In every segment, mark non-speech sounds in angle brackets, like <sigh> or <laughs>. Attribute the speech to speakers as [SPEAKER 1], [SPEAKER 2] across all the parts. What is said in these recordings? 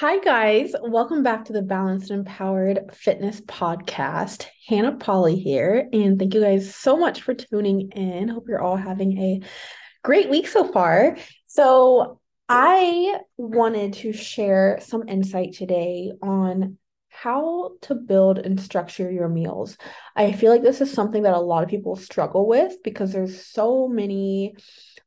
[SPEAKER 1] Hi, guys. Welcome back to the Balanced and Empowered Fitness Podcast. Hannah Polly here. And thank you guys so much for tuning in. Hope you're all having a great week so far. So, I wanted to share some insight today on how to build and structure your meals. I feel like this is something that a lot of people struggle with because there's so many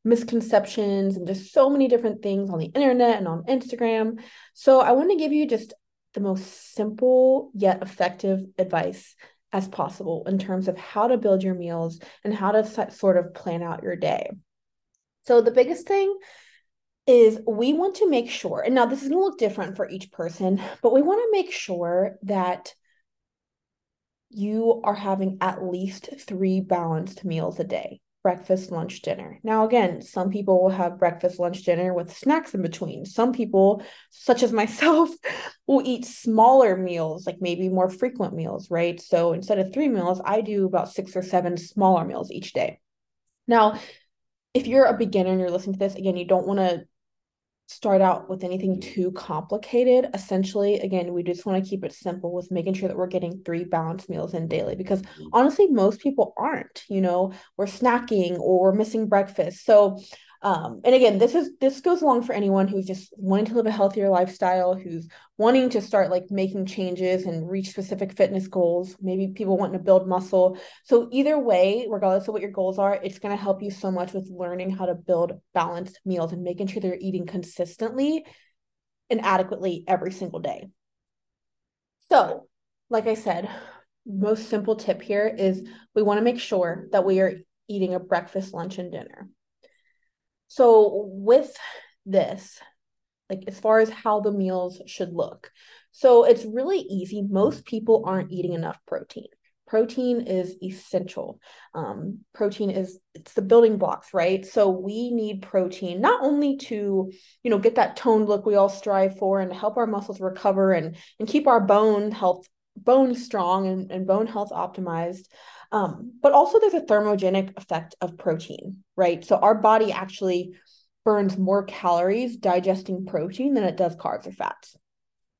[SPEAKER 1] misconceptions and just so many different things on the internet and on Instagram. So I want to give you just the most simple yet effective advice as possible in terms of how to build your meals and how to sort of plan out your day. So the biggest thing is we want to make sure, and now this is going to look different for each person, but we want to make sure that you are having at least three balanced meals a day breakfast, lunch, dinner. Now, again, some people will have breakfast, lunch, dinner with snacks in between. Some people, such as <laughs> myself, will eat smaller meals, like maybe more frequent meals, right? So instead of three meals, I do about six or seven smaller meals each day. Now, if you're a beginner and you're listening to this, again, you don't want to start out with anything too complicated. Essentially, again, we just want to keep it simple with making sure that we're getting three balanced meals in daily because mm-hmm. honestly, most people aren't. You know, we're snacking or we're missing breakfast. So um, and again, this is this goes along for anyone who's just wanting to live a healthier lifestyle, who's wanting to start like making changes and reach specific fitness goals. Maybe people wanting to build muscle. So either way, regardless of what your goals are, it's going to help you so much with learning how to build balanced meals and making sure they're eating consistently and adequately every single day. So, like I said, most simple tip here is we want to make sure that we are eating a breakfast, lunch, and dinner. So with this, like as far as how the meals should look. So it's really easy. Most people aren't eating enough protein. Protein is essential. Um, protein is it's the building blocks, right? So we need protein not only to, you know, get that toned look we all strive for and help our muscles recover and and keep our bone health bone strong and, and bone health optimized um, but also, there's a thermogenic effect of protein, right? So, our body actually burns more calories digesting protein than it does carbs or fats.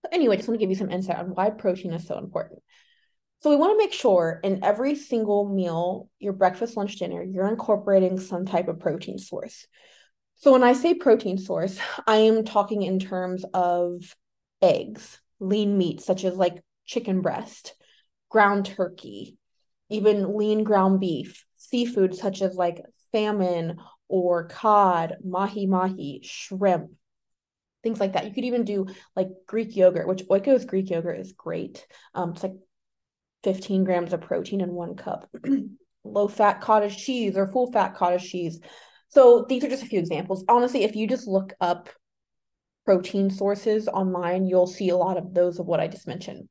[SPEAKER 1] So anyway, just want to give you some insight on why protein is so important. So, we want to make sure in every single meal, your breakfast, lunch, dinner, you're incorporating some type of protein source. So, when I say protein source, I am talking in terms of eggs, lean meat, such as like chicken breast, ground turkey, even lean ground beef, seafood such as like salmon or cod, mahi mahi, shrimp, things like that. You could even do like Greek yogurt, which Oikos Greek yogurt is great. Um, it's like 15 grams of protein in one cup. <clears throat> Low fat cottage cheese or full fat cottage cheese. So these are just a few examples. Honestly, if you just look up protein sources online, you'll see a lot of those of what I just mentioned.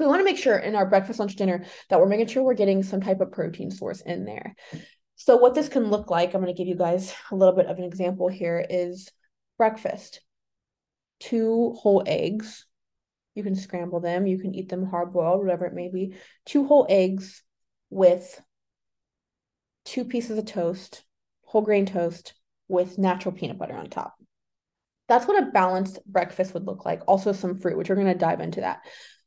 [SPEAKER 1] So we want to make sure in our breakfast, lunch, dinner that we're making sure we're getting some type of protein source in there. So what this can look like, I'm going to give you guys a little bit of an example here is breakfast. Two whole eggs. You can scramble them, you can eat them hard boiled, whatever it may be. Two whole eggs with two pieces of toast, whole grain toast with natural peanut butter on top. That's what a balanced breakfast would look like. Also some fruit, which we're going to dive into that.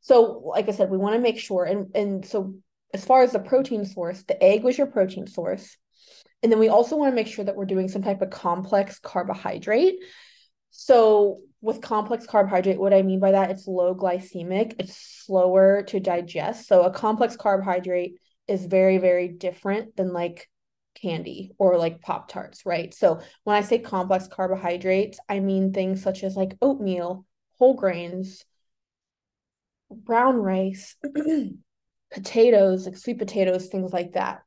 [SPEAKER 1] So, like I said, we want to make sure, and and so as far as the protein source, the egg was your protein source, and then we also want to make sure that we're doing some type of complex carbohydrate. So, with complex carbohydrate, what I mean by that, it's low glycemic, it's slower to digest. So, a complex carbohydrate is very, very different than like candy or like Pop Tarts, right? So, when I say complex carbohydrates, I mean things such as like oatmeal, whole grains, brown rice, <clears throat> potatoes, like sweet potatoes, things like that.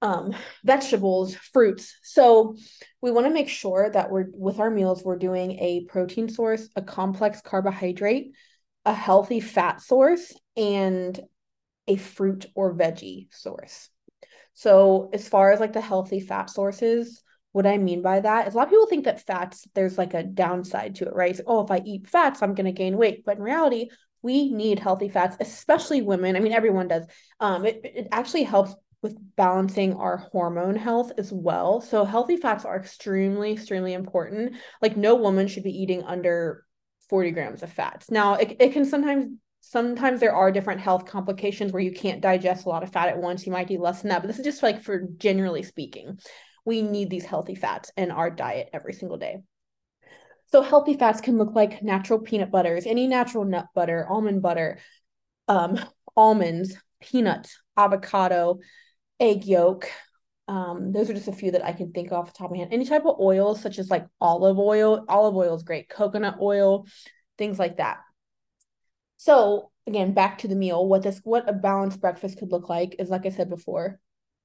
[SPEAKER 1] Um, vegetables, fruits. So we want to make sure that we're with our meals, we're doing a protein source, a complex carbohydrate, a healthy fat source, and a fruit or veggie source. So as far as like the healthy fat sources, what I mean by that is a lot of people think that fats, there's like a downside to it, right? So, oh, if I eat fats, I'm going to gain weight. But in reality, we need healthy fats, especially women. I mean, everyone does. Um, it, it actually helps with balancing our hormone health as well. So healthy fats are extremely, extremely important. Like no woman should be eating under 40 grams of fats. Now, it, it can sometimes sometimes there are different health complications where you can't digest a lot of fat at once. You might eat less than that, but this is just like for generally speaking, we need these healthy fats in our diet every single day. So healthy fats can look like natural peanut butters, any natural nut butter, almond butter, um, almonds, peanuts, avocado, egg yolk. Um, those are just a few that I can think off the top of my head. Any type of oil, such as like olive oil. Olive oil is great. Coconut oil, things like that. So again, back to the meal. What this what a balanced breakfast could look like is like I said before,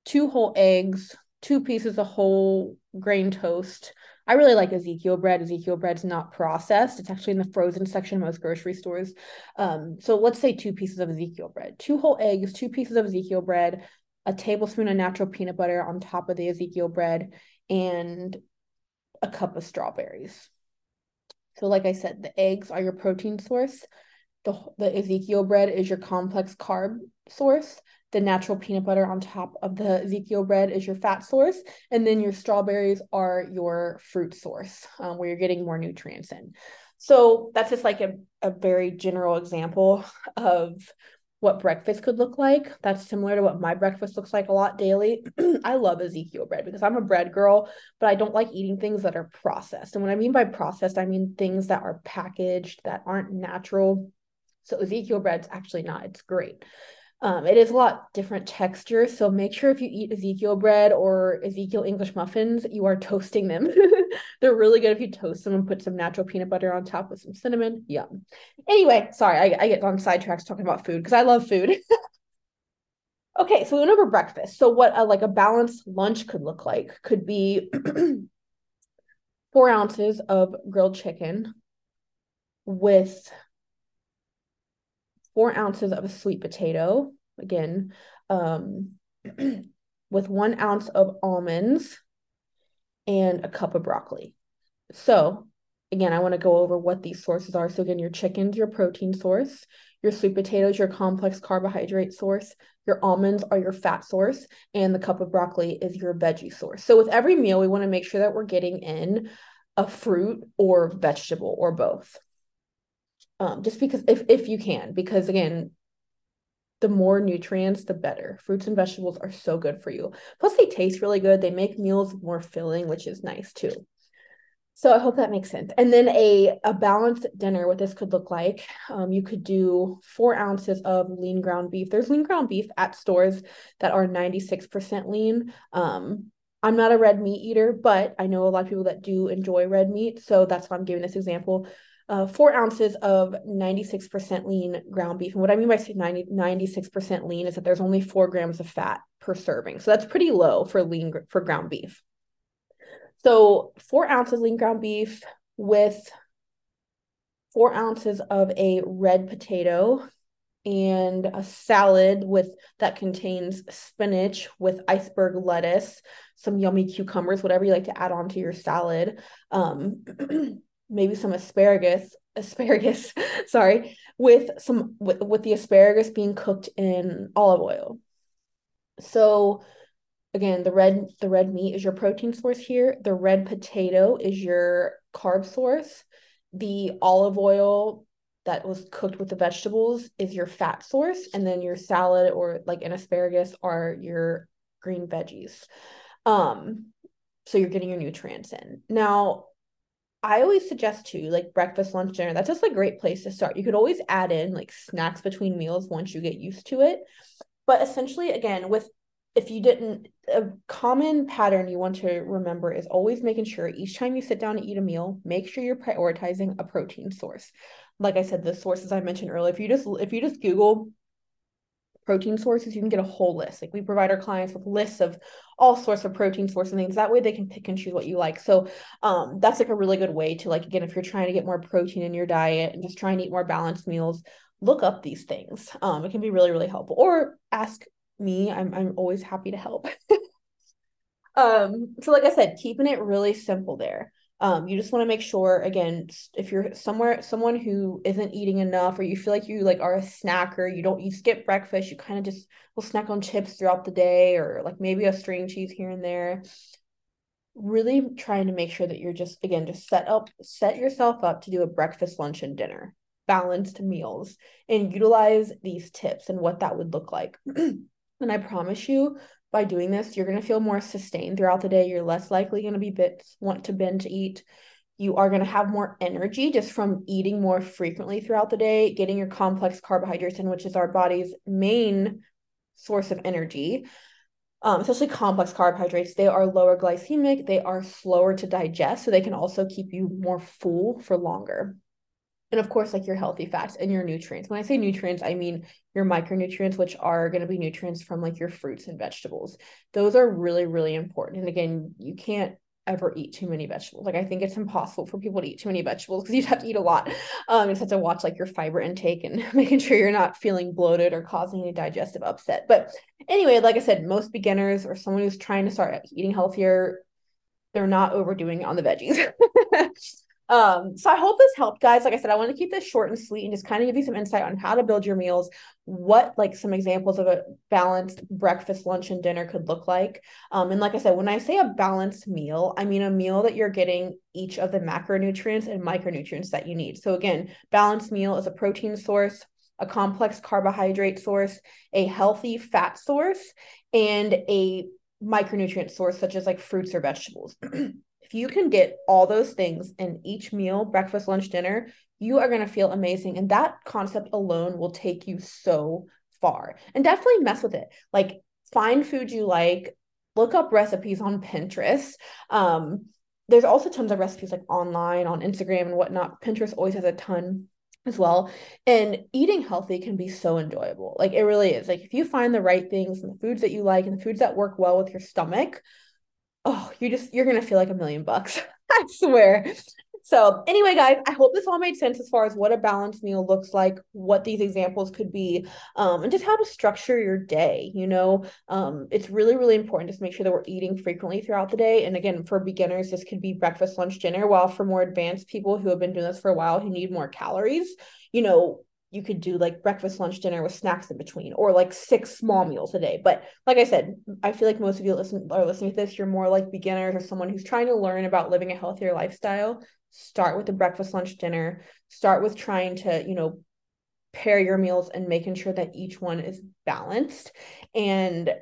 [SPEAKER 1] two whole eggs, two pieces of whole grain toast. I really like Ezekiel bread. Ezekiel bread's not processed. It's actually in the frozen section of most grocery stores. Um, so let's say two pieces of Ezekiel bread, two whole eggs, two pieces of Ezekiel bread, a tablespoon of natural peanut butter on top of the Ezekiel bread, and a cup of strawberries. So, like I said, the eggs are your protein source the, the Ezekiel bread is your complex carb source. The natural peanut butter on top of the Ezekiel bread is your fat source. And then your strawberries are your fruit source, um, where you're getting more nutrients in. So that's just like a, a very general example of what breakfast could look like. That's similar to what my breakfast looks like a lot daily. <clears throat> I love Ezekiel bread because I'm a bread girl, but I don't like eating things that are processed. And what I mean by processed, I mean things that are packaged that aren't natural so Ezekiel bread's actually not, it's great. Um, it is a lot different texture. So make sure if you eat Ezekiel bread or Ezekiel English muffins, you are toasting them. <laughs> They're really good if you toast them and put some natural peanut butter on top with some cinnamon. Yum. Anyway, sorry, I, I get on sidetracks talking about food because I love food. <laughs> okay, so we went over breakfast. So what a, like a balanced lunch could look like could be <clears throat> four ounces of grilled chicken with four ounces of a sweet potato, again, um, <clears throat> with one ounce of almonds and a cup of broccoli. So, again, I want to go over what these sources are. So, again, your chicken's your protein source, your sweet potatoes, your complex carbohydrate source, your almonds are your fat source, and the cup of broccoli is your veggie source. So, with every meal, we want to make sure that we're getting in a fruit or vegetable or both um, just because if if you can, because again, the more nutrients, the better. Fruits and vegetables are so good for you. Plus, they taste really good. They make meals more filling, which is nice too. So I hope that makes sense. And then a a balanced dinner, what this could look like, um, you could do four ounces of lean ground beef. There's lean ground beef at stores that are 96% lean. Um, I'm not a red meat eater, but I know a lot of people that do enjoy red meat. So that's why I'm giving this example uh, four ounces of 96% lean ground beef. And what I mean by 90, 96% lean is that there's only four grams of fat per serving. So that's pretty low for lean for ground beef. So four ounces lean ground beef with four ounces of a red potato and a salad with that contains spinach with iceberg lettuce, some yummy cucumbers, whatever you like to add on to your salad. Um, <clears throat> maybe some asparagus asparagus <laughs> sorry with some with, with the asparagus being cooked in olive oil. So again the red the red meat is your protein source here. The red potato is your carb source. The olive oil that was cooked with the vegetables is your fat source and then your salad or like an asparagus are your green veggies. Um so you're getting your nutrients in. Now I always suggest too, like breakfast, lunch, dinner. That's just a great place to start. You could always add in like snacks between meals once you get used to it. But essentially, again, with if you didn't, a common pattern you want to remember is always making sure each time you sit down to eat a meal, make sure you're prioritizing a protein source. Like I said, the sources I mentioned earlier, if you just if you just Google protein sources, you can get a whole list. Like we provide our clients with lists of all sorts of protein sources and things. That way they can pick and choose what you like. So um, that's like a really good way to like, again, if you're trying to get more protein in your diet and just trying to eat more balanced meals, look up these things. Um, it can be really, really helpful. Or ask me. I'm I'm always happy to help. <laughs> um, so like I said, keeping it really simple there. Um, you just want to make sure again if you're somewhere someone who isn't eating enough or you feel like you like are a snacker you don't you skip breakfast you kind of just will snack on chips throughout the day or like maybe a string cheese here and there. Really trying to make sure that you're just again just set up set yourself up to do a breakfast lunch and dinner. Balanced meals and utilize these tips and what that would look like. <clears throat> And i promise you by doing this you're going to feel more sustained throughout the day. You're less likely going to be bit want to binge eat. You are going to have more energy just from eating more frequently throughout the day getting your complex carbohydrates in which is our body's main source of energy. Um, especially complex carbohydrates, they are lower glycemic, they are slower to digest, so they can also keep you more full for longer. And of course, like your healthy fats and your nutrients. When I say nutrients, I mean your micronutrients, which are going to be nutrients from like your fruits and vegetables. Those are really, really important. And again, you can't ever eat too many vegetables. Like I think it's impossible for people to eat too many vegetables because you'd have to eat a lot. Um, you just have to watch like your fiber intake and <laughs> making sure you're not feeling bloated or causing any digestive upset. But anyway, like I said, most beginners or someone who's trying to start eating healthier, they're not overdoing it on the veggies. <laughs> Um, so I hope this helped, guys. Like I said, I want to keep this short and sweet and just kind of give you some insight on how to build your meals, what like some examples of a balanced breakfast, lunch, and dinner could look like. Um, and like I said, when I say a balanced meal, I mean a meal that you're getting each of the macronutrients and micronutrients that you need. So again, balanced meal is a protein source, a complex carbohydrate source, a healthy fat source, and a micronutrient source such as like fruits or vegetables. <clears throat> If you can get all those things in each meal, breakfast, lunch, dinner, you are going to feel amazing. And that concept alone will take you so far. And definitely mess with it. Like find food you like, look up recipes on Pinterest. Um, there's also tons of recipes like online on Instagram and whatnot. Pinterest always has a ton as well. And eating healthy can be so enjoyable. Like it really is. Like if you find the right things and the foods that you like and the foods that work well with your stomach, oh, you just you're gonna feel like a million bucks. <laughs> I swear. So anyway, guys, I hope this all made sense as far as what a balanced meal looks like, what these examples could be, um, and just how to structure your day. You know, um, it's really, really important to make sure that we're eating frequently throughout the day. And again, for beginners, this could be breakfast, lunch, dinner. While for more advanced people who have been doing this for a while, who need more calories, you know, you could do like breakfast, lunch, dinner with snacks in between, or like six small mm-hmm. meals a day. But like I said, I feel like most of you listen are listening to this. You're more like beginners or someone who's trying to learn about living a healthier lifestyle. Start with the breakfast, lunch, dinner. Start with trying to, you know, pair your meals and making sure that each one is balanced. And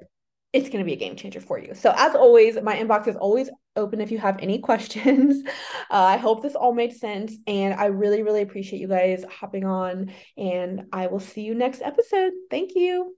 [SPEAKER 1] it's going to be a game changer for you. So, as always, my inbox is always open if you have any <laughs> questions. Uh, I hope this all made sense. And I really, really appreciate you guys hopping on. And I will see you next episode. Thank you.